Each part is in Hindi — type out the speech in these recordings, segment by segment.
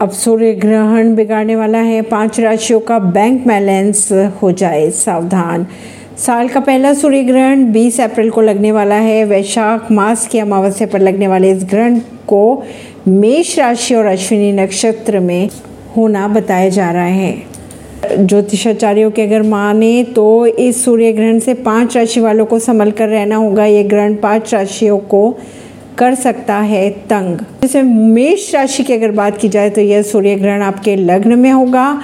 अब सूर्य ग्रहण बिगाड़ने वाला है। पाँच राशियों का बैंक बैलेंस हो जाए सावधान। साल का पहला सूर्य ग्रहण 20 अप्रैल को लगने वाला है। वैशाख मास की अमावस्या पर लगने वाले इस ग्रहण को मेष राशि और अश्विनी नक्षत्र में होना बताया जा रहा है। ज्योतिषाचार्यों के अगर माने तो इस सूर्य ग्रहण से पाँच राशि वालों को संभल कर रहना होगा। ये ग्रहण पाँच राशियों को कर सकता है तंग। जैसे मेष राशि की अगर बात की जाए तो यह सूर्य ग्रहण आपके लग्न में होगा।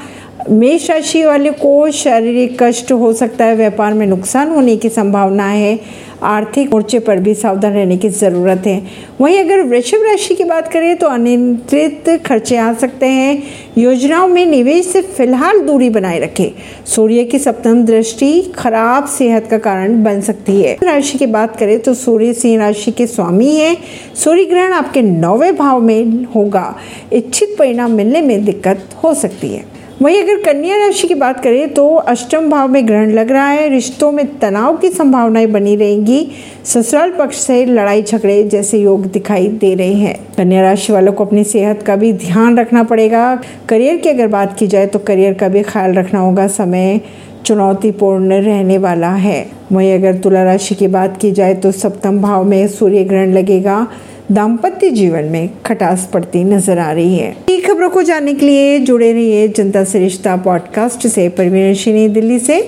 मेष राशि वाले को शारीरिक कष्ट हो सकता है, व्यापार में नुकसान होने की संभावना है, आर्थिक मोर्चे पर भी सावधान रहने की ज़रूरत है। वहीं अगर वृषभ राशि की बात करें तो अनियंत्रित खर्चे आ सकते हैं। योजनाओं में निवेश से फ़िलहाल दूरी बनाए रखें। सूर्य की सप्तम दृष्टि खराब सेहत का कारण बन सकती है। राशि की बात करें तो सूर्य सिंह राशि के स्वामी है। सूर्य ग्रहण आपके नौवे भाव में होगा। इच्छित परिणाम मिलने में दिक्कत हो सकती है। वहीं अगर कन्या राशि की बात करें तो अष्टम भाव में ग्रहण लग रहा है, रिश्तों में तनाव की संभावनाएँ बनी रहेंगी। ससुराल पक्ष से लड़ाई झगड़े जैसे योग दिखाई दे रहे हैं। कन्या राशि वालों को अपनी सेहत का भी ध्यान रखना पड़ेगा। करियर की अगर बात की जाए तो करियर का भी ख्याल रखना होगा। समय चुनौतीपूर्ण रहने वाला है। वहीं अगर तुला राशि की बात की जाए तो सप्तम भाव में सूर्य ग्रहण लगेगा। दाम्पत्य जीवन में खटास पड़ती नज़र आ रही है। खबरों को जानने के लिए जुड़े रहिए जनता सरिश्ता रिश्ता पॉडकास्ट से। परवीन दिल्ली से।